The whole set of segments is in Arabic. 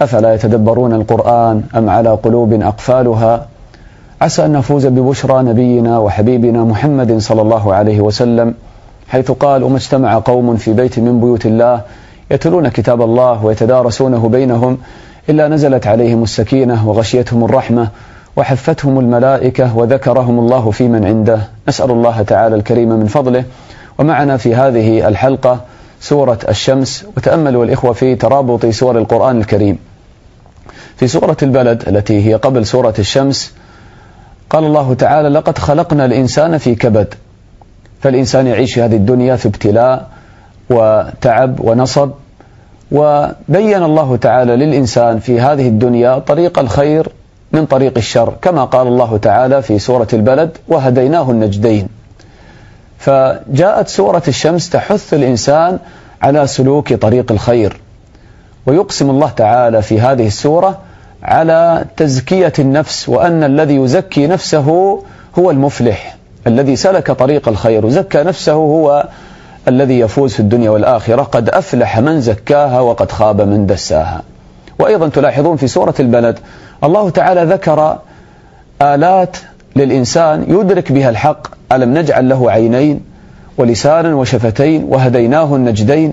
أفلا يتدبرون القرآن أم على قلوب أقفالها؟ عسى أن نفوز ببشرى نبينا وحبيبنا محمد صلى الله عليه وسلم حيث قال وما اجتمع قوم في بيت من بيوت الله يتلون كتاب الله ويتدارسونه بينهم إلا نزلت عليهم السكينة وغشيتهم الرحمة وحفتهم الملائكة وذكرهم الله في من عنده. نسأل الله تعالى الكريم من فضله. ومعنا في هذه الحلقة سورة الشمس وتأملوا الإخوة في ترابط سور القرآن الكريم. في سورة البلد التي هي قبل سورة الشمس قال الله تعالى لقد خلقنا الإنسان في كبد فالإنسان يعيش هذه الدنيا في ابتلاء وتعب ونصب وبين الله تعالى للإنسان في هذه الدنيا طريق الخير من طريق الشر كما قال الله تعالى في سورة البلد وهديناه النجدين فجاءت سورة الشمس تحث الإنسان على سلوك طريق الخير ويقسم الله تعالى في هذه السورة على تزكية النفس وأن الذي يزكي نفسه هو المفلح الذي سلك طريق الخير وزكى نفسه هو الذي يفوز في الدنيا والآخرة قد أفلح من زكاها وقد خاب من دساها. وأيضا تلاحظون في سورة البلد الله تعالى ذكر آلات للإنسان يدرك بها الحق ألم نجعل له عينين ولسانا وشفتين وهديناه النجدين؟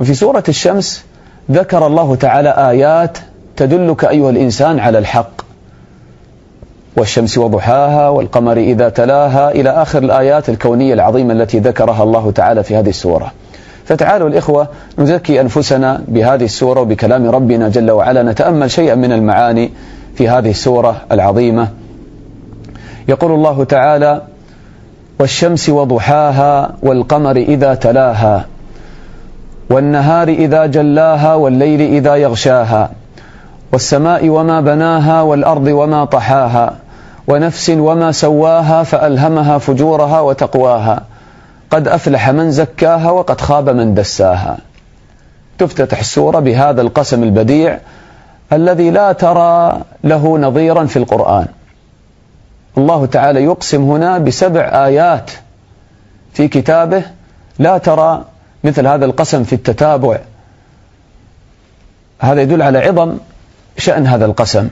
وفي سورة الشمس ذكر الله تعالى آيات تدلك أيها الإنسان على الحق والشمس وضحاها والقمر إذا تلاها إلى آخر الآيات الكونية العظيمة التي ذكرها الله تعالى في هذه السورة. فتعالوا الإخوة نزكي أنفسنا بهذه السورة وبكلام ربنا جل وعلا. نتأمل شيئا من المعاني في هذه السورة العظيمة. يقول الله تعالى والشمس وضحاها والقمر إذا تلاها والنهار إذا جلاها والليل إذا يغشاها والسماء وما بناها والأرض وما طحاها ونفس وما سواها فألهمها فجورها وتقواها قد أفلح من زكاها وقد خاب من دساها تفتتح السورة بهذا القسم البديع الذي لا ترى له نظيرا في القرآن الله تعالى يقسم هنا بسبع آيات في كتابه لا ترى مثل هذا القسم في التتابع هذا يدل على عظم شأن هذا القسم.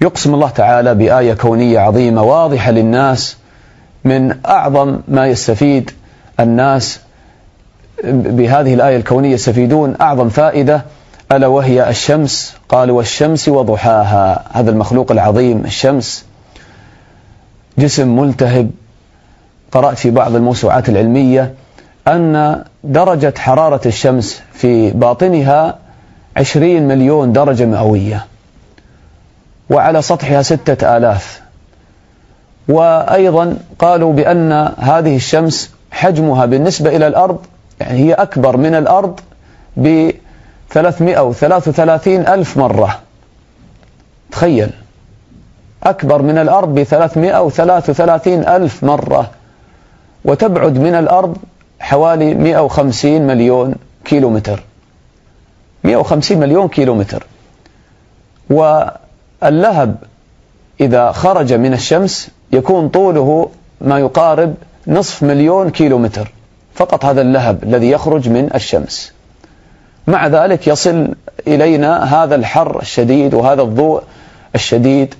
يقسم الله تعالى بآية كونية عظيمة واضحة للناس من أعظم ما يستفيد الناس بهذه الآية الكونية يستفيدون أعظم فائدة ألا وهي الشمس. قال والشمس وضحاها. هذا المخلوق العظيم الشمس. جسم ملتهب. قرأت في بعض الموسوعات العلمية أن درجة حرارة الشمس في باطنها عشرين مليون درجة مئوية. وعلى سطحها ستة آلاف. وأيضا قالوا بأن هذه الشمس حجمها بالنسبة إلى الأرض يعني هي أكبر من الأرض ب 333 ألف مرة. تخيل. أكبر من الأرض ب 333 ألف مرة. وتبعد من الأرض حوالي 150 مليون كيلو متر 150 مليون كيلو متر واللهب إذا خرج من الشمس يكون طوله ما يقارب نصف مليون كيلو متر فقط هذا اللهب الذي يخرج من الشمس. مع ذلك يصل إلينا هذا الحر الشديد وهذا الضوء الشديد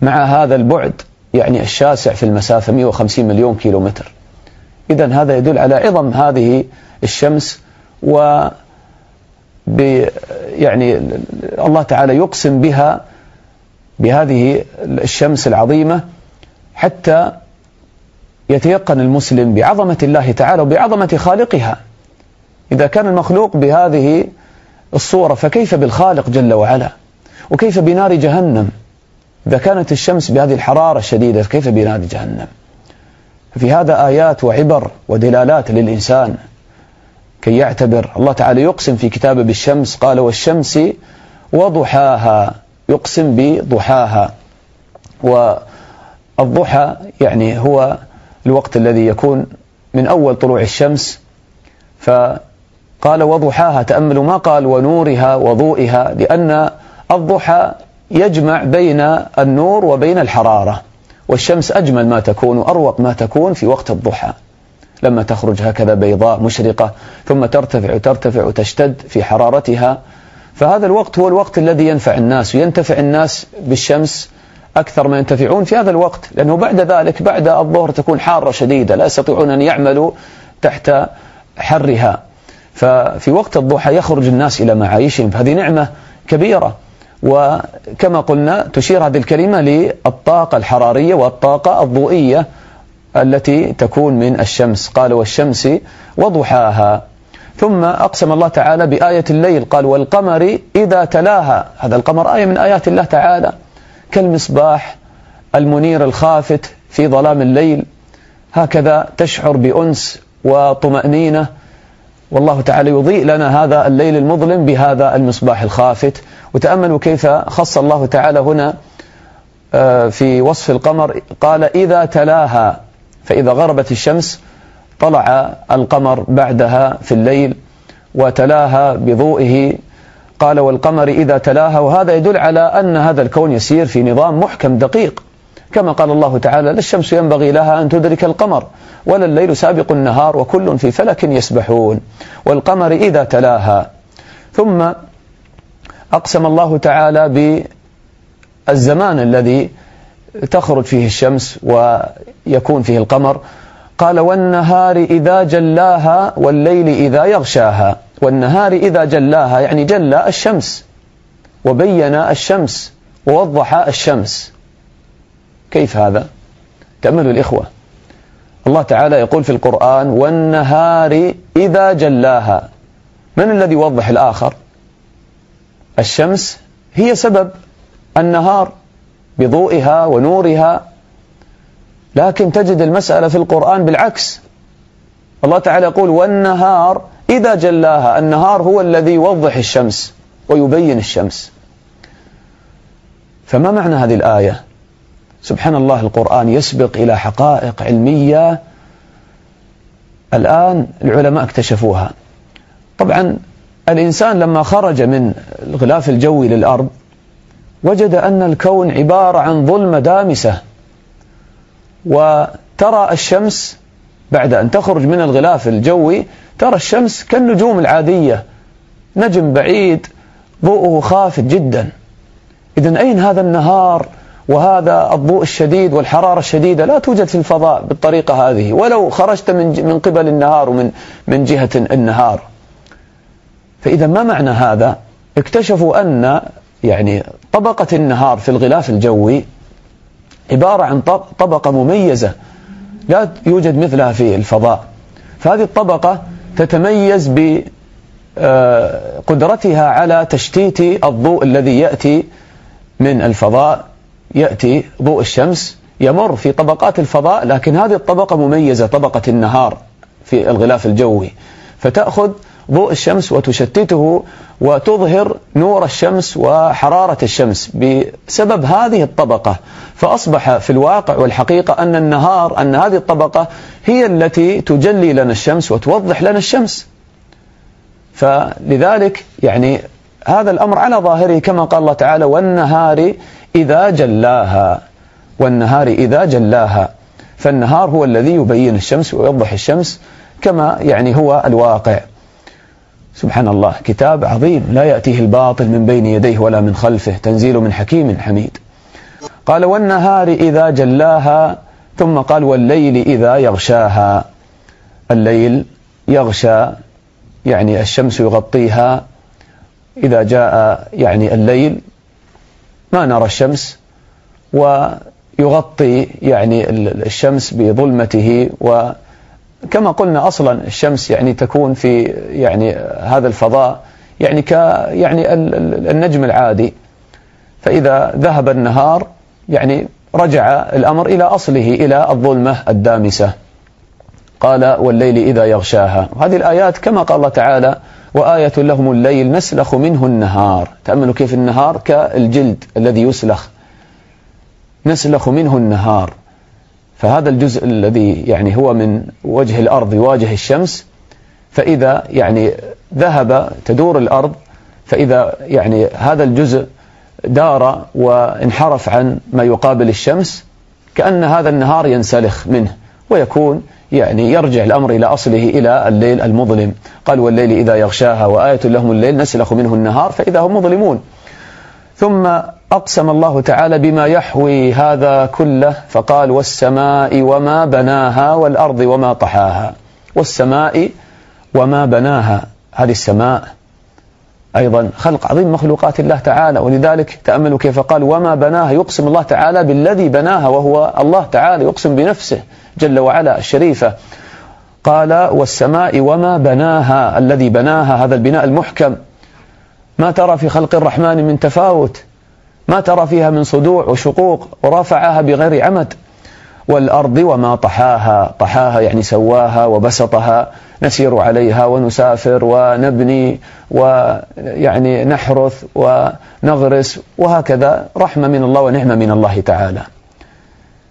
مع هذا البعد يعني الشاسع في المسافة 150 مليون كيلو متر إذا هذا يدل على عظم هذه الشمس و يعني الله تعالى يقسم بها بهذه الشمس العظيمة حتى يتيقن المسلم بعظمة الله تعالى وبعظمة خالقها. إذا كان المخلوق بهذه الصورة فكيف بالخالق جل وعلا؟ وكيف بنار جهنم؟ إذا كانت الشمس بهذه الحرارة الشديدة فكيف بنار جهنم؟ في هذا آيات وعبر ودلالات للإنسان. كي يعتبر الله تعالى يقسم في كتابه بالشمس قال والشمس وضحاها يقسم بضحاها. والضحى يعني هو الوقت الذي يكون من أول طلوع الشمس. فقال وضحاها تأملوا ما قال ونورها وضوئها لأن الضحى يجمع بين النور وبين الحرارة والشمس أجمل ما تكون وأروق ما تكون في وقت الضحى. لما تخرج هكذا بيضاء مشرقة ثم ترتفع وترتفع وتشتد في حرارتها. فهذا الوقت هو الوقت الذي ينفع الناس وينتفع الناس بالشمس أكثر ما ينتفعون في هذا الوقت لأنه بعد ذلك بعد الظهر تكون حارة شديدة لا يستطيعون أن يعملوا تحت حرها. ففي وقت الضحى يخرج الناس إلى معايشهم. فهذه نعمة كبيرة. وكما قلنا تشير هذه الكلمة للطاقة الحرارية والطاقة الضوئية. التي تكون من الشمس. قال والشمس وضحاها. ثم أقسم الله تعالى بآية الليل. قال والقمر إذا تلاها. هذا القمر آية من آيات الله تعالى. كالمصباح المنير الخافت في ظلام الليل. هكذا تشعر بأنس وطمأنينة. والله تعالى يضيء لنا هذا الليل المظلم بهذا المصباح الخافت. وتأملوا كيف خص الله تعالى هنا آه، في وصف القمر. قال إذا تلاها. فإذا غربت الشمس طلع القمر بعدها في الليل وتلاها بضوئه. قال والقمر إذا تلاها وهذا يدل على أن هذا الكون يسير في نظام محكم دقيق. كما قال الله تعالى لا الشمس ينبغي لها أن تدرك القمر ولا الليل سابق النهار وكل في فلك يسبحون. والقمر إذا تلاها. ثم أقسم الله تعالى بالزمان الذي تخرج فيه الشمس ويكون فيه القمر. قال والنهار إذا جلاها والليل إذا يغشاها. والنهار إذا جلاها يعني جلى الشمس وبين الشمس ووضح الشمس. كيف هذا؟ تأملوا الإخوة. الله تعالى يقول في القرآن والنهار إذا جلاها. من الذي يوضح الآخر؟ الشمس هي سبب. النهار بضوئها ونورها لكن تجد المسألة في القرآن بالعكس. الله تعالى يقول والنهار إذا جلاها النهار هو الذي يوضح الشمس ويبين الشمس. فما معنى هذه الآية؟ سبحان الله القرآن يسبق إلى حقائق علمية الآن العلماء اكتشفوها. طبعا الإنسان لما خرج من الغلاف الجوي للأرض وجد أن الكون عبارة عن ظلمة دامسة. وترى الشمس بعد أن تخرج من الغلاف الجوي ترى الشمس كالنجوم العادية. نجم بعيد ضوءه خافت جدا. إذا أين هذا النهار؟ وهذا الضوء الشديد والحرارة الشديدة لا توجد في الفضاء بالطريقة هذه. ولو خرجت من من قبل النهار ومن من جهة النهار. فإذا ما معنى هذا؟ اكتشفوا أن يعني طبقة النهار في الغلاف الجوي عبارة عن طبقة مميزة لا يوجد مثلها في الفضاء. فهذه الطبقة تتميز بقدرتها على تشتيت الضوء الذي يأتي من الفضاء يأتي ضوء الشمس يمر في طبقات الفضاء لكن هذه الطبقة مميزة طبقة النهار في الغلاف الجوي. فتأخذ ضوء الشمس وتشتته وتظهر نور الشمس وحرارة الشمس بسبب هذه الطبقة. فأصبح في الواقع والحقيقة أن النهار أن هذه الطبقة هي التي تجلي لنا الشمس وتوضح لنا الشمس. فلذلك يعني هذا الأمر على ظاهره كما قال الله تعالى والنهار إذا جلاها والنهار إذا جلاها. فالنهار هو الذي يبين الشمس ويوضح الشمس كما يعني هو الواقع. سبحان الله كتاب عظيم. لا يأتيه الباطل من بين يديه ولا من خلفه. تنزيل من حكيم حميد. قال والنهار إذا جلاها ثم قال والليل إذا يغشاها الليل يغشى يعني الشمس يغطيها. إذا جاء يعني الليل ما نرى الشمس ويغطي يعني الشمس بظلمته و كما قلنا أصلا الشمس يعني تكون في يعني هذا الفضاء يعني ك يعني النجم العادي. فإذا ذهب النهار يعني رجع الأمر إلى أصله إلى الظلمة الدامسة. قال والليل إذا يغشاها. هذه الآيات كما قال الله تعالى وآية لهم الليل نسلخ منه النهار. تأملوا كيف النهار؟ كالجلد الذي يسلخ. نسلخ منه النهار. فهذا الجزء الذي يعني هو من وجه الأرض يواجه الشمس فإذا يعني ذهب تدور الأرض فإذا يعني هذا الجزء دار وانحرف عن ما يقابل الشمس كأن هذا النهار ينسلخ منه ويكون يعني يرجع الأمر إلى أصله إلى الليل المظلم. قال والليل إذا يغشاها وآية لهم الليل نسلخ منه النهار فإذا هم مظلمون. ثم أقسم الله تعالى بما يحوي هذا كله فقال والسماء وما بناها والأرض وما طحاها. والسماء وما بناها هذه السماء أيضا خلق عظيم مخلوقات الله تعالى ولذلك تأملوا كيف قال وما بناها. يقسم الله تعالى بالذي بناها وهو الله تعالى يقسم بنفسه جل وعلا الشريفة. قال والسماء وما بناها الذي بناها هذا البناء المحكم. ما ترى في خلق الرحمن من تفاوت؟ ما ترى فيها من صدوع وشقوق ورفعها بغير عمد. والأرض وما طحاها طحاها يعني سواها وبسطها نسير عليها ونسافر ونبني ويعني نحرث ونغرس وهكذا رحمة من الله ونعمة من الله تعالى.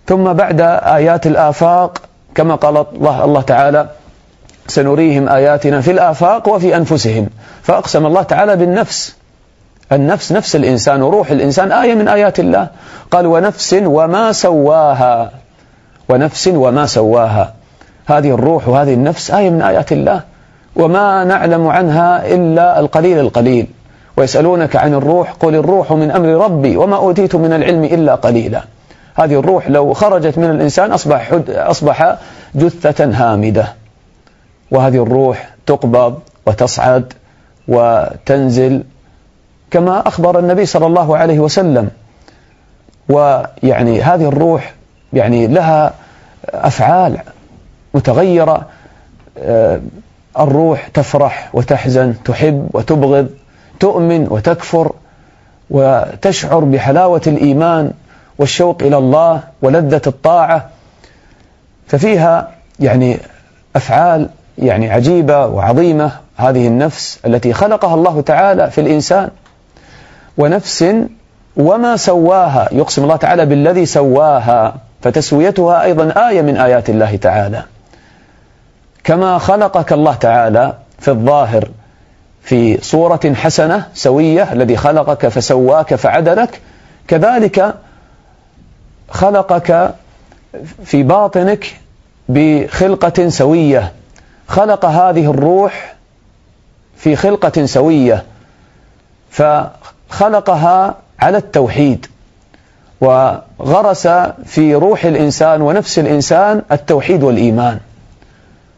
ثم بعد آيات الآفاق كما قال الله, الله تعالى سنريهم آياتنا في الآفاق وفي أنفسهم. فأقسم الله تعالى بالنفس. النفس نفس الإنسان وروح الإنسان آية من آيات الله. قال ونفس وما سواها ونفس وما سواها. هذه الروح وهذه النفس آية من آيات الله. وما نعلم عنها إلا القليل القليل. ويسألونك عن الروح قل الروح من أمر ربي وما أوتيت من العلم إلا قليلا. هذه الروح لو خرجت من الإنسان أصبح, أصبح جثة هامدة. وهذه الروح تقبض وتصعد وتنزل كما أخبر النبي صلى الله عليه وسلم. ويعني هذه الروح يعني لها أفعال متغيرة. آه، الروح تفرح وتحزن تحب وتبغض تؤمن وتكفر وتشعر بحلاوة الإيمان والشوق إلى الله ولذة الطاعة. ففيها يعني أفعال يعني عجيبة وعظيمة هذه النفس التي خلقها الله تعالى في الإنسان. ونفس وما سواها يقسم الله تعالى بالذي سواها فتسويتها أيضا آية من آيات الله تعالى. كما خلقك الله تعالى في الظاهر في صورة حسنة سوية الذي خلقك فسواك فعدلك كذلك خلقك في باطنك بخلقة سوية. خلق هذه الروح في خلقة سوية فخلقها على التوحيد وغرس في روح الإنسان ونفس الإنسان التوحيد والإيمان.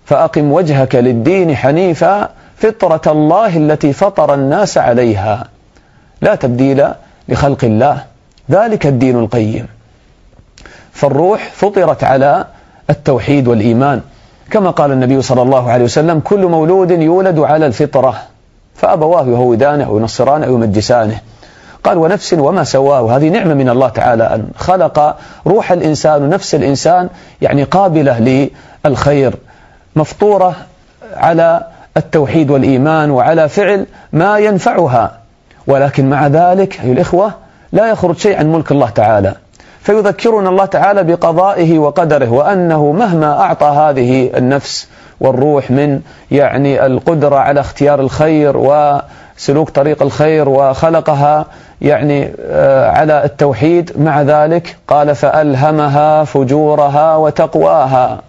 فأقم وجهك للدين حنيفا فطرة الله التي فطر الناس عليها. لا تبديل لخلق الله ذلك الدين القيم. فالروح فطرت على التوحيد والإيمان. كما قال النبي صلى الله عليه وسلم كل مولود يولد على الفطرة. فأبواه يهودانه أو ينصرانه أو يمجسانه قال ونفس وما سواه. هذه نعمة من الله تعالى أن خلق روح الإنسان ونفس الإنسان يعني قابلة للخير مفطورة على التوحيد والإيمان وعلى فعل ما ينفعها. ولكن مع ذلك أيها الإخوة لا يخرج شيء عن ملك الله تعالى. فيذكرنا الله تعالى بقضائه وقدره وأنه مهما أعطى هذه النفس والروح من يعني القدرة على اختيار الخير وسلوك طريق الخير وخلقها يعني آه، على التوحيد. مع ذلك قال فألهمها فجورها وتقواها.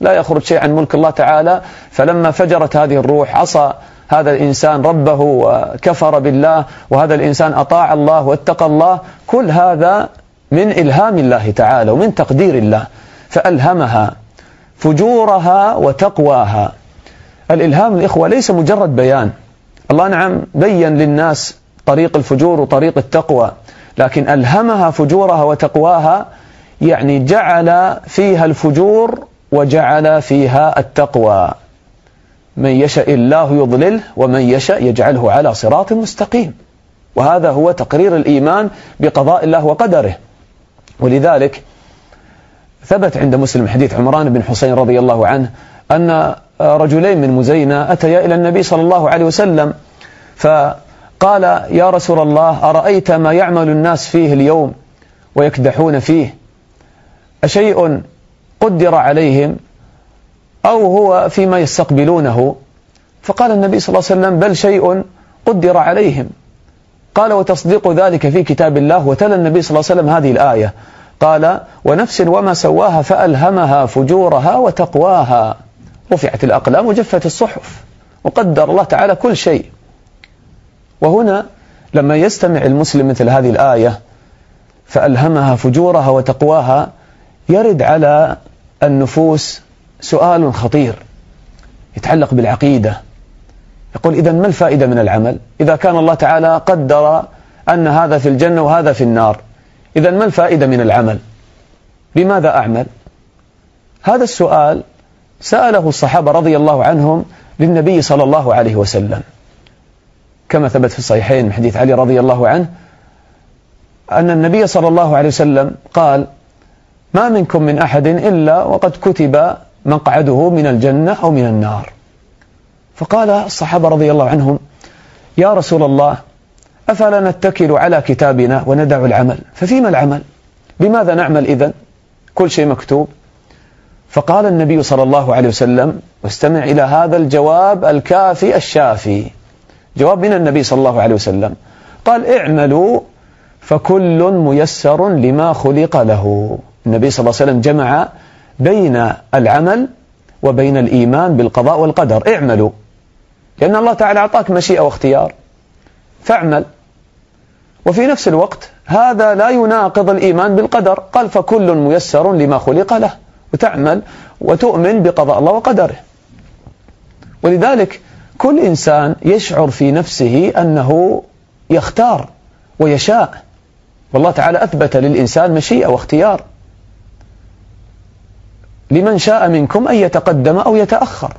لا يخرج شيء عن ملك الله تعالى. فلما فجرت هذه الروح عصى هذا الإنسان ربه وكفر بالله وهذا الإنسان أطاع الله واتقى الله. كل هذا من إلهام الله تعالى ومن تقدير الله. فألهمها. فجورها وتقواها. الإلهام الإخوة ليس مجرد بيان. الله نعم بين للناس طريق الفجور وطريق التقوى لكن ألهمها فجورها وتقواها يعني جعل فيها الفجور وجعل فيها التقوى. من يشاء الله يضلله ومن يشاء يجعله على صراط مستقيم. وهذا هو تقرير الإيمان بقضاء الله وقدره. ولذلك ثبت عند مسلم حديث عمران بن حسين رضي الله عنه أن رجلين من مزينة أتيا إلى النبي صلى الله عليه وسلم فقال يا رسول الله أرأيت ما يعمل الناس فيه اليوم ويكدحون فيه؟ أشيء قدر عليهم أو هو فيما يستقبلونه؟ فقال النبي صلى الله عليه وسلم بل شيء قدر عليهم. قال وتصديق ذلك في كتاب الله. وتلا النبي صلى الله عليه وسلم هذه الآية. قال ونفس وما سواها فألهمها فجورها وتقواها. رفعت الأقلام وجفت الصحف. وقدر الله تعالى كل شيء. وهنا لما يستمع المسلم مثل هذه الآية فألهمها فجورها وتقواها يرد على النفوس سؤال خطير يتعلق بالعقيدة. يقول إذا ما الفائدة من العمل؟ إذا كان الله تعالى قدر أن هذا في الجنة وهذا في النار. إذا ما الفائدة من العمل؟ بماذا أعمل؟ هذا السؤال سأله الصحابة رضي الله عنهم للنبي صلى الله عليه وسلم. كما ثبت في الصحيحين من حديث علي رضي الله عنه أن النبي صلى الله عليه وسلم قال ما منكم من أحد إلا وقد كتب مقعده من الجنة أو من النار. فقال الصحابة رضي الله عنهم يا رسول الله أفلا نتكل على كتابنا وندع العمل؟ ففيما العمل؟ بماذا نعمل إذن؟ كل شيء مكتوب. فقال النبي صلى الله عليه وسلم واستمع إلى هذا الجواب الكافي الشافي. جواب من النبي صلى الله عليه وسلم. قال اعملوا فكل ميسر لما خلق له. النبي صلى الله عليه وسلم جمع بين العمل وبين الإيمان بالقضاء والقدر. اعملوا لأن الله تعالى أعطاك مشيئة واختيار. فاعمل. وفي نفس الوقت هذا لا يناقض الإيمان بالقدر. قال فكل ميسر لما خلق له وتعمل وتؤمن بقضاء الله وقدره. ولذلك كل إنسان يشعر في نفسه أنه يختار ويشاء. والله تعالى أثبت للإنسان مشيئة واختيار. لمن شاء منكم أن يتقدم أو يتأخر.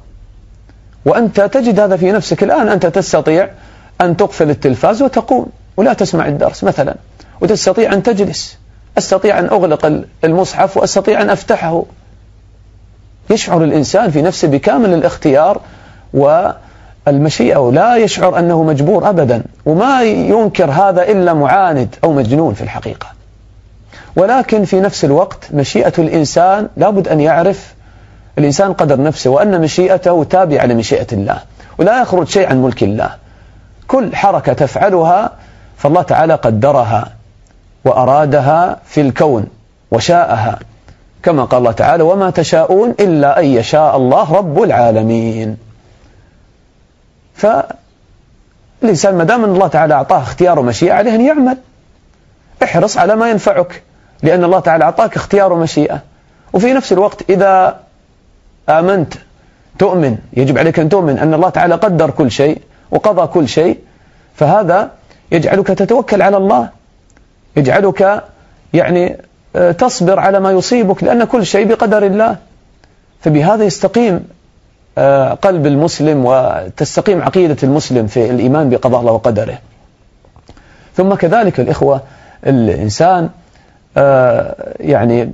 وأنت تجد هذا في نفسك الآن أنت تستطيع أن تقفل التلفاز وتقوم ولا تسمع الدرس مثلا وتستطيع أن تجلس أستطيع أن أغلق المصحف وأستطيع أن أفتحه. يشعر الإنسان في نفسه بكامل الاختيار والمشيئة ولا يشعر أنه مجبور أبدا وما ينكر هذا إلا معاند أو مجنون في الحقيقة. ولكن في نفس الوقت مشيئة الإنسان لابد أن يعرف الإنسان قدر نفسه وأن مشيئته تابعة لمشيئة الله ولا يخرج شيء عن ملك الله. كل حركة تفعلها فالله تعالى قدرها وأرادها في الكون وشاءها. كما قال الله تعالى وما تشاءون إلا أن يشاء الله رب العالمين. فالإنسان ما دام الله تعالى أعطاه اختيار ومشيئة عليه أن يعمل. احرص على ما ينفعك لأن الله تعالى أعطاك اختيار ومشيئة. وفي نفس الوقت إذا آمنت تؤمن يجب عليك أن تؤمن أن الله تعالى قدر كل شيء وقضى كل شيء فهذا يجعلك تتوكل على الله. يجعلك يعني آه، تصبر على ما يصيبك لأن كل شيء بقدر الله. فبهذا يستقيم آه، قلب المسلم وتستقيم عقيدة المسلم في الإيمان بقضاء الله وقدره. ثم كذلك الإخوة الإنسان آه، يعني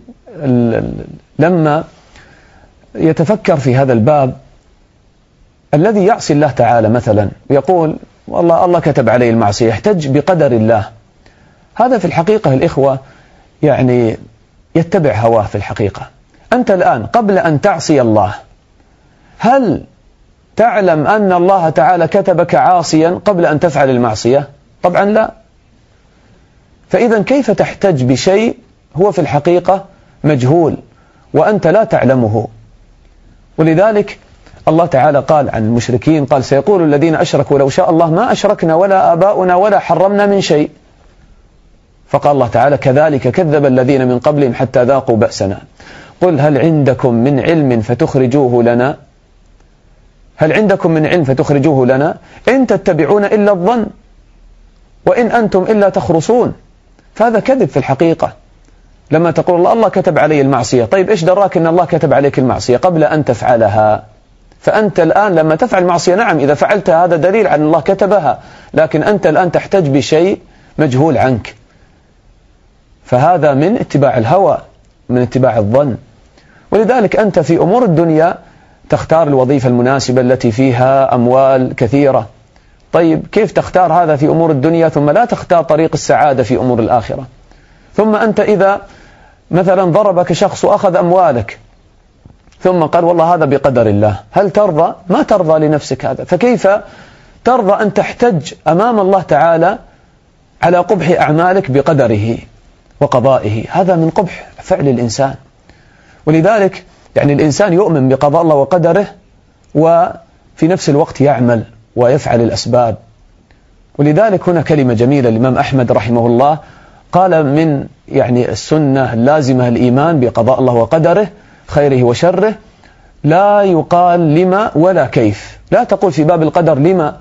لما يتفكر في هذا الباب الذي يعصي الله تعالى مثلا ويقول والله الله كتب عليه المعصية يحتج بقدر الله. هذا في الحقيقة الإخوة يعني يتبع هواه في الحقيقة. أنت الآن قبل أن تعصي الله هل تعلم أن الله تعالى كتبك عاصيا قبل أن تفعل المعصية؟ طبعا لا. فإذا كيف تحتج بشيء هو في الحقيقة مجهول وأنت لا تعلمه؟ ولذلك الله تعالى قال عن المشركين قال سيقول الذين أشركوا لو شاء الله ما أشركنا ولا آباؤنا ولا حرمنا من شيء. فقال الله تعالى كذلك كذب الذين من قبلهم حتى ذاقوا بأسنا. قل هل عندكم من علم فتخرجوه لنا؟ هل عندكم من علم فتخرجوه لنا؟ إن تتبعون إلا الظن وإن أنتم إلا تخرصون. فهذا كذب في الحقيقة. لما تقول الله كتب علي المعصية. طيب إيش دراك أن الله كتب عليك المعصية قبل أن تفعلها؟ فأنت الآن لما تفعل معصية نعم إذا فعلتها هذا دليل على الله كتبها لكن أنت الآن تحتاج بشيء مجهول عنك. فهذا من اتباع الهوى من اتباع الظن. ولذلك أنت في أمور الدنيا تختار الوظيفة المناسبة التي فيها أموال كثيرة. طيب كيف تختار هذا في أمور الدنيا ثم لا تختار طريق السعادة في أمور الآخرة؟ ثم أنت إذا مثلا ضربك شخص وأخذ أموالك ثم قال والله هذا بقدر الله. هل ترضى؟ ما ترضى لنفسك هذا. فكيف ترضى أن تحتج أمام الله تعالى على قبح أعمالك بقدره وقضائه؟ هذا من قبح فعل الإنسان. ولذلك يعني الإنسان يؤمن بقضاء الله وقدره وفي نفس الوقت يعمل ويفعل الأسباب. ولذلك هنا كلمة جميلة الإمام أحمد رحمه الله قال من يعني السنة اللازمة الإيمان بقضاء الله وقدره خيره وشره لا يقال لما ولا كيف. لا تقول في باب القدر لما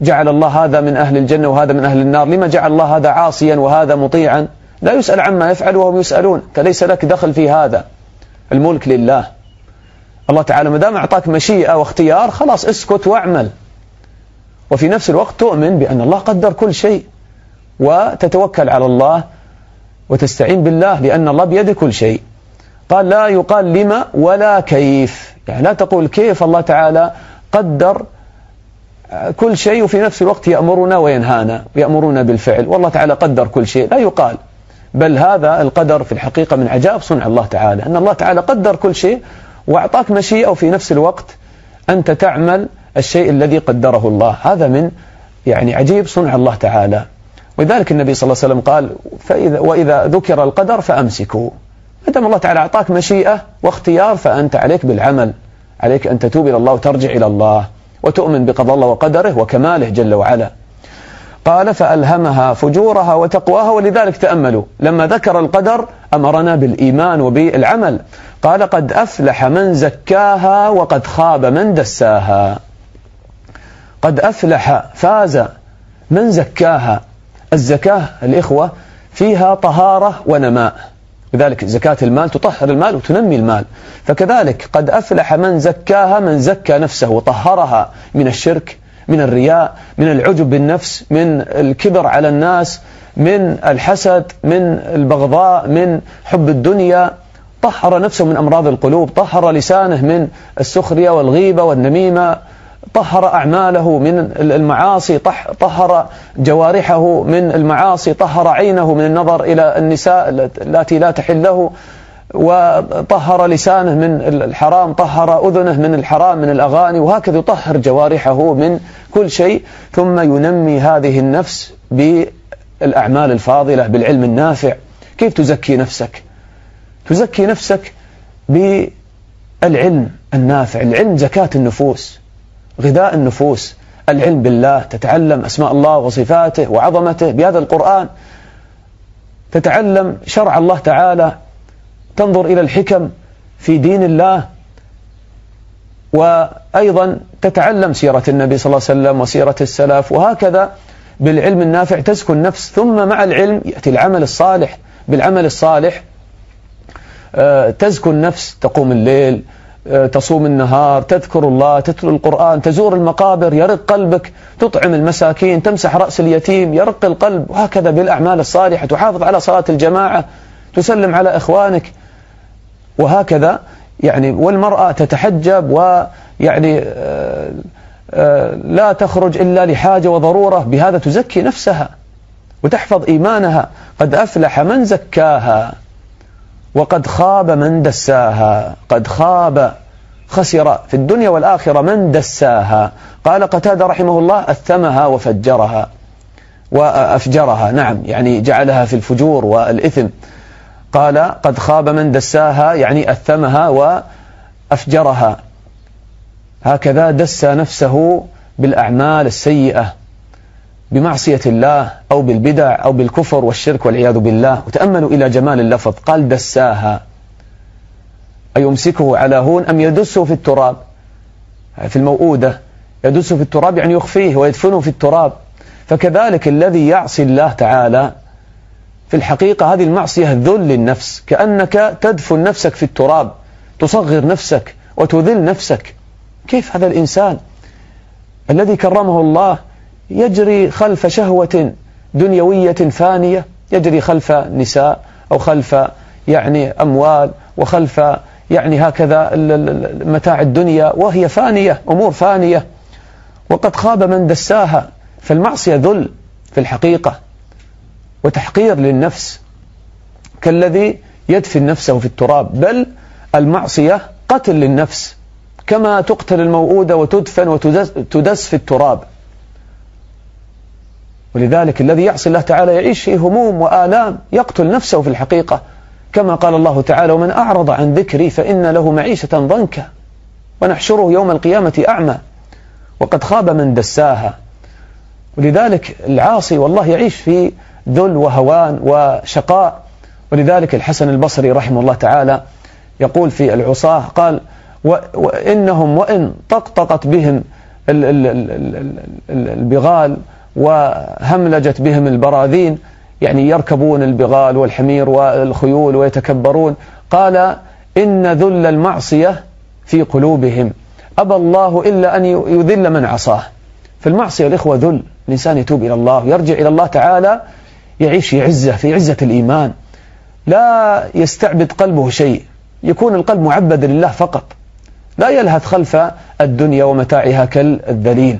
جعل الله هذا من أهل الجنة وهذا من أهل النار لما جعل الله هذا عاصيا وهذا مطيعا. لا يسأل عما يفعل وهم يسألون فليس لك دخل في هذا. الملك لله. الله تعالى ما دام أعطاك مشيئة واختيار خلاص اسكت واعمل. وفي نفس الوقت تؤمن بأن الله قدر كل شيء وتتوكل على الله وتستعين بالله لأن الله بيده كل شيء. قال لا يقال لما ولا كيف. يعني لا تقول كيف الله تعالى قدر كل شيء وفي نفس الوقت يأمرنا وينهانا يأمرنا بالفعل. والله تعالى قدر كل شيء. لا يقال. بل هذا القدر في الحقيقة من عجائب صنع الله تعالى أن الله تعالى قدر كل شيء وأعطاك مشيئة وفي نفس الوقت أنت تعمل الشيء الذي قدره الله. هذا من يعني عجيب صنع الله تعالى. ولذلك النبي صلى الله عليه وسلم قال فإذا وإذا ذكر القدر فأمسكوا. ما دام الله تعالى أعطاك مشيئة واختيار فأنت عليك بالعمل. عليك أن تتوب إلى الله وترجع إلى الله وتؤمن بقضاء الله وقدره وكماله جل وعلا. قال فألهمها فجورها وتقواها ولذلك تأملوا. لما ذكر القدر أمرنا بالإيمان وبالعمل. قال قد أفلح من زكاها وقد خاب من دساها. قد أفلح فاز من زكاها. الزكاة الإخوة فيها طهارة ونماء. لذلك زكاة المال تطهر المال وتنمي المال. فكذلك قد أفلح من زكاها من زكى نفسه وطهرها من الشرك من الرياء من العجب بالنفس من الكبر على الناس من الحسد من البغضاء من حب الدنيا. طهر نفسه من أمراض القلوب طهر لسانه من السخرية والغيبة والنميمة. طهر أعماله من المعاصي طهر جوارحه من المعاصي طهر عينه من النظر إلى النساء التي لا تحل له وطهر لسانه من الحرام طهر أذنه من الحرام من الأغاني وهكذا يطهر جوارحه من كل شيء. ثم ينمي هذه النفس بالأعمال الفاضلة بالعلم النافع. كيف تزكي نفسك؟ تزكي نفسك بالعلم النافع العلم زكاة النفوس. غذاء النفوس. العلم بالله تتعلم أسماء الله وصفاته وعظمته بهذا القرآن. تتعلم شرع الله تعالى. تنظر إلى الحكم في دين الله. وأيضا تتعلم سيرة النبي صلى الله عليه وسلم وسيرة السلف. وهكذا بالعلم النافع تزكو النفس. ثم مع العلم يأتي العمل الصالح. بالعمل الصالح آه، تزكو النفس. تقوم الليل تصوم النهار تذكر الله تتلو القرآن تزور المقابر يرق قلبك تطعم المساكين تمسح رأس اليتيم يرق القلب وهكذا بالأعمال الصالحة تحافظ على صلاة الجماعة تسلم على إخوانك. وهكذا يعني والمرأة تتحجب ويعني آه، آه، لا تخرج إلا لحاجة وضرورة بهذا تزكي نفسها وتحفظ إيمانها. قد أفلح من زكاها. وقد خاب من دساها قد خاب خسر في الدنيا والآخرة من دساها. قال قتادة رحمه الله أثمها وفجرها وأفجرها نعم يعني جعلها في الفجور والإثم. قال قد خاب من دساها يعني أثمها وأفجرها. هكذا دس نفسه بالأعمال السيئة. بمعصية الله أو بالبدع أو بالكفر والشرك والعياذ بالله. وتأملوا إلى جمال اللفظ قال دساها. أيمسكه على هون أم يدسه في التراب؟ في الموؤودة. يدسه في التراب يعني يخفيه ويدفنه في التراب. فكذلك الذي يعصي الله تعالى في الحقيقة هذه المعصية ذل للنفس. كأنك تدفن نفسك في التراب. تصغر نفسك وتذل نفسك. كيف هذا الإنسان الذي كرمه الله يجري خلف شهوة دنيوية فانية يجري خلف نساء أو خلف يعني أموال وخلف يعني هكذا متاع الدنيا وهي فانية أمور فانية. وقد خاب من دساها فالمعصية ذل في الحقيقة وتحقير للنفس. كالذي يدفن نفسه في التراب بل المعصية قتل للنفس كما تقتل الموؤودة وتدفن وتدس في التراب. ولذلك الذي يعصي الله تعالى يعيش في هموم وآلام يقتل نفسه في الحقيقة. كما قال الله تعالى ومن أعرض عن ذكري فإن له معيشة ضنكا ونحشره يوم القيامة أعمى وقد خاب من دساها. ولذلك العاصي والله يعيش في ذل وهوان وشقاء. ولذلك الحسن البصري رحمه الله تعالى يقول في العصاة قال وإنهم وإن طقطقت بهم البغال وهملجت بهم البراذين يعني يركبون البغال والحمير والخيول ويتكبرون. قال إن ذل المعصية في قلوبهم. أبى الله إلا أن يذل من عصاه. فالمعصية الإخوة ذل الإنسان يتوب إلى الله يرجع إلى الله تعالى يعيش في عزة في عزة الإيمان. لا يستعبد قلبه شيء يكون القلب معبد لله فقط. لا يلهث خلف الدنيا ومتاعها كالذليل.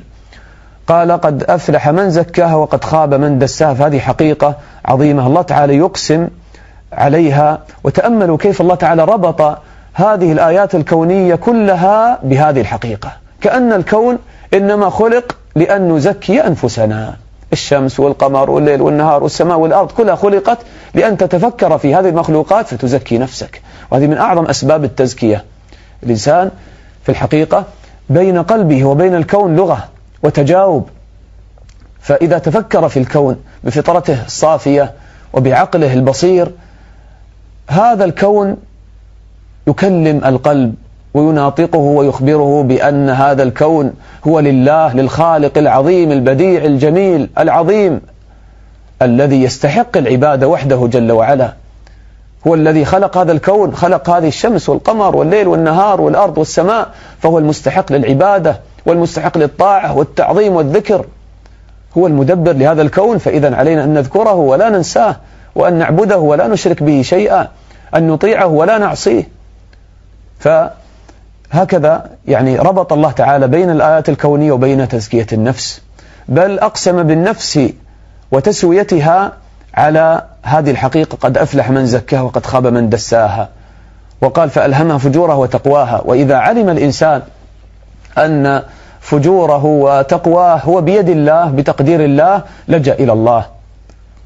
قال قد أفلح من زكاها وقد خاب من دساها. فهذه حقيقة عظيمة. الله تعالى يقسم عليها وتأملوا كيف الله تعالى ربط هذه الآيات الكونية كلها بهذه الحقيقة. كأن الكون إنما خلق لأن نزكي أنفسنا. الشمس والقمر والليل والنهار والسماء والأرض كلها خلقت لأن تتفكر في هذه المخلوقات فتزكي نفسك. وهذه من أعظم أسباب التزكية. الإنسان في الحقيقة بين قلبه وبين الكون لغة. وتجاوب. فإذا تفكر في الكون بفطرته الصافية وبعقله البصير هذا الكون يكلم القلب ويناطقه ويخبره بأن هذا الكون هو لله للخالق العظيم البديع الجميل العظيم الذي يستحق العبادة وحده جل وعلا. هو الذي خلق هذا الكون خلق هذه الشمس والقمر والليل والنهار والأرض والسماء فهو المستحق للعبادة. والمستحق للطاعة والتعظيم والذكر هو المدبر لهذا الكون فإذا علينا أن نذكره ولا ننساه وأن نعبده ولا نشرك به شيئا أن نطيعه ولا نعصيه. فهكذا يعني ربط الله تعالى بين الآيات الكونية وبين تزكية النفس. بل أقسم بالنفس وتسويتها على هذه الحقيقة قد أفلح من زكاها وقد خاب من دساها. وقال فألهمها فجورها وتقواها. وإذا علم الإنسان أن فجوره وتقواه هو بيد الله بتقدير الله لجأ إلى الله.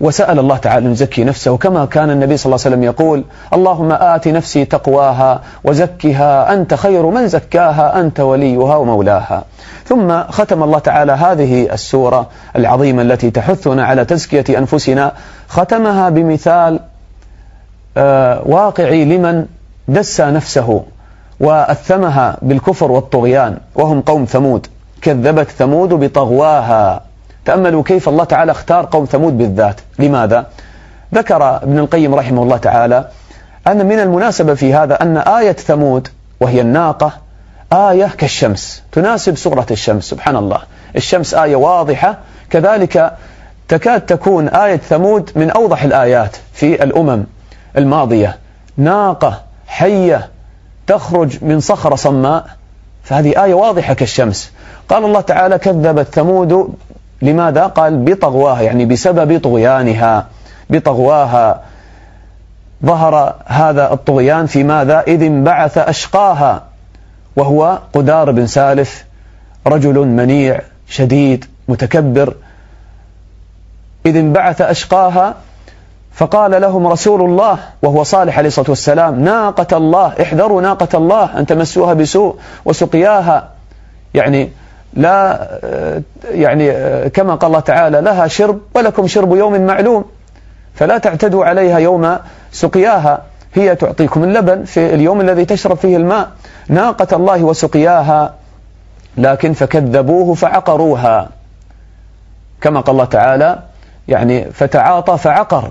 وسأل الله تعالى أن يزكي نفسه كما كان النبي صلى الله عليه وسلم يقول اللهم آت نفسي تقواها وزكها أنت خير من زكاها أنت وليها ومولاها. ثم ختم الله تعالى هذه السورة العظيمة التي تحثنا على تزكية أنفسنا ختمها بمثال آه، واقعي لمن دس نفسه. وأثمها بالكفر والطغيان وهم قوم ثمود. كذبت ثمود بطغواها. تأملوا كيف الله تعالى اختار قوم ثمود بالذات. لماذا؟ ذكر ابن القيم رحمه الله تعالى أن من المناسبة في هذا أن آية ثمود وهي الناقة آية كالشمس. تناسب صورة الشمس سبحان الله الشمس آية واضحة. كذلك تكاد تكون آية ثمود من أوضح الآيات في الأمم الماضية. ناقة حية تخرج من صخرة صماء فهذه آية واضحة كالشمس قال الله تعالى كذبت ثمود لماذا؟ قال بطغواها يعني بسبب طغيانها بطغواها ظهر هذا الطغيان في ماذا؟ إذ انبعث أشقاها وهو قدار بن سالف رجل منيع شديد متكبر إذ انبعث أشقاها فقال لهم رسول الله وهو صالح عليه الصلاة والسلام ناقة الله احذروا ناقة الله أن تمسوها بسوء وسقياها. يعني لا يعني كما قال الله تعالى لها شرب ولكم شرب يوم معلوم فلا تعتدوا عليها يوم سقياها. هي تعطيكم اللبن في اليوم الذي تشرب فيه الماء ناقة الله وسقياها. لكن فكذبوه فعقروها. كما قال الله تعالى يعني فتعاطى فعقر.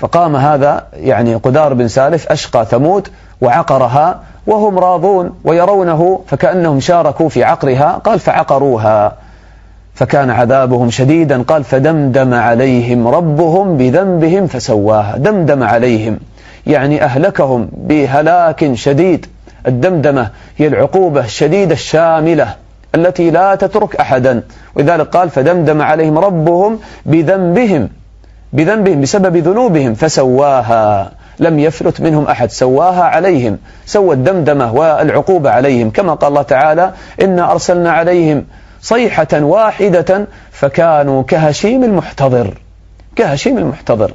فقام هذا يعني قدار بن سالف أشقى ثمود وعقرها وهم راضون ويرونه فكأنهم شاركوا في عقرها قال فعقروها فكان عذابهم شديدا قال فدمدم عليهم ربهم بذنبهم فسواها دمدم عليهم يعني أهلكهم بهلاك شديد الدمدمة هي العقوبة الشديدة الشاملة التي لا تترك أحدا ولذلك قال فدمدم عليهم ربهم بذنبهم بذنبهم بسبب ذنوبهم فسواها. لم يفلت منهم أحد سواها عليهم. سوى الدمدمة والعقوبة عليهم. كما قال الله تعالى إنا أرسلنا عليهم صيحة واحدة فكانوا كهشيم المحتضر. كهشيم المحتضر.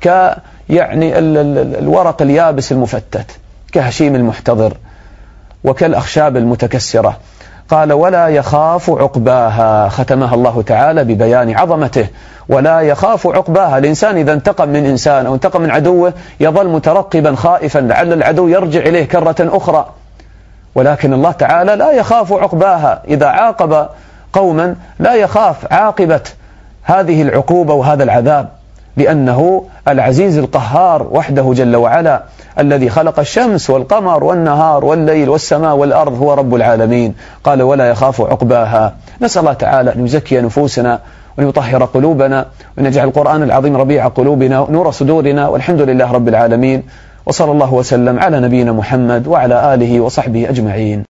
ك يعني الورق اليابس المفتت. كهشيم المحتضر. وكالأخشاب المتكسرة. قال ولا يخاف عقباها. ختمها الله تعالى ببيان عظمته. ولا يخاف عقباها. الإنسان إذا انتقم من إنسان أو انتقم من عدوه يظل مترقبا خائفا. لعل العدو يرجع إليه كرة أخرى. ولكن الله تعالى لا يخاف عقباها. إذا عاقب قوما لا يخاف عاقبة هذه العقوبة وهذا العذاب. لأنه العزيز القهار وحده جل وعلا الذي خلق الشمس والقمر والنهار والليل والسماء والأرض هو رب العالمين. قال ولا يخاف عقباها. نسأل الله تعالى أن يزكي نفوسنا وأن يطهر قلوبنا وأن يجعل القرآن العظيم ربيع قلوبنا نور صدورنا والحمد لله رب العالمين. وصلى الله وسلم على نبينا محمد وعلى آله وصحبه أجمعين.